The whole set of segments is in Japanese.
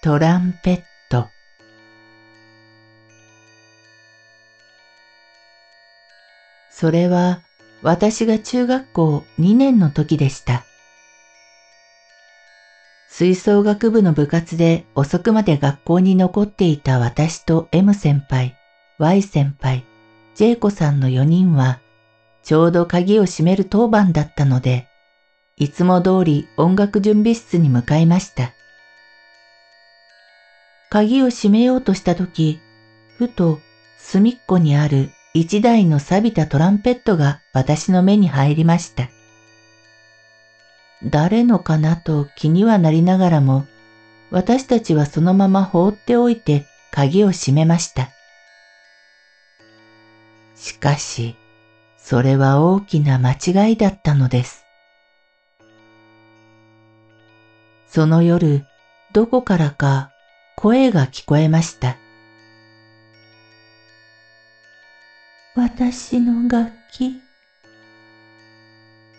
トランペットそれは私が中学校2年の時でした。吹奏楽部の部活で遅くまで学校に残っていた私と M 先輩、Y 先輩、J 子さんの4人はちょうど鍵を閉める当番だったので、いつも通り音楽準備室に向かいました。鍵を閉めようとしたとき、ふと隅っこにある一台の錆びたトランペットが私の目に入りました。誰のかなと気にはなりながらも、私たちはそのまま放っておいて鍵を閉めました。しかし、それは大きな間違いだったのです。その夜、どこからか声が聞こえました。私の楽器、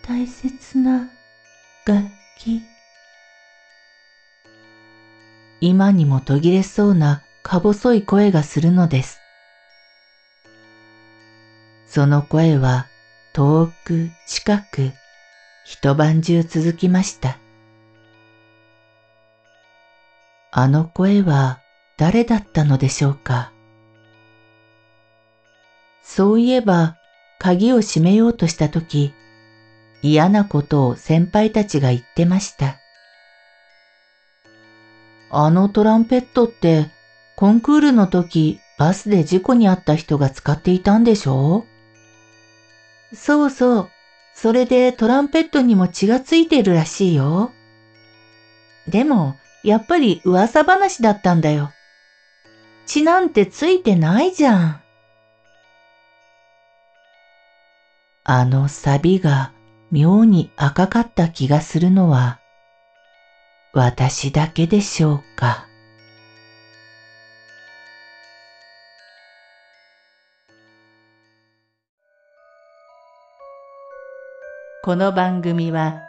大切な楽器。今にも途切れそうなか細い声がするのです。その声は遠く近く一晩中続きました。あの声は誰だったのでしょうか？そういえば鍵を閉めようとしたとき、嫌なことを先輩たちが言ってました。あのトランペットってコンクールの時バスで事故に遭った人が使っていたんでしょう？そうそう。それでトランペットにも血がついてるらしいよ。でも、やっぱり噂話だったんだよ。血なんてついてないじゃん。あのサビが妙に赤かった気がするのは私だけでしょうか。この番組は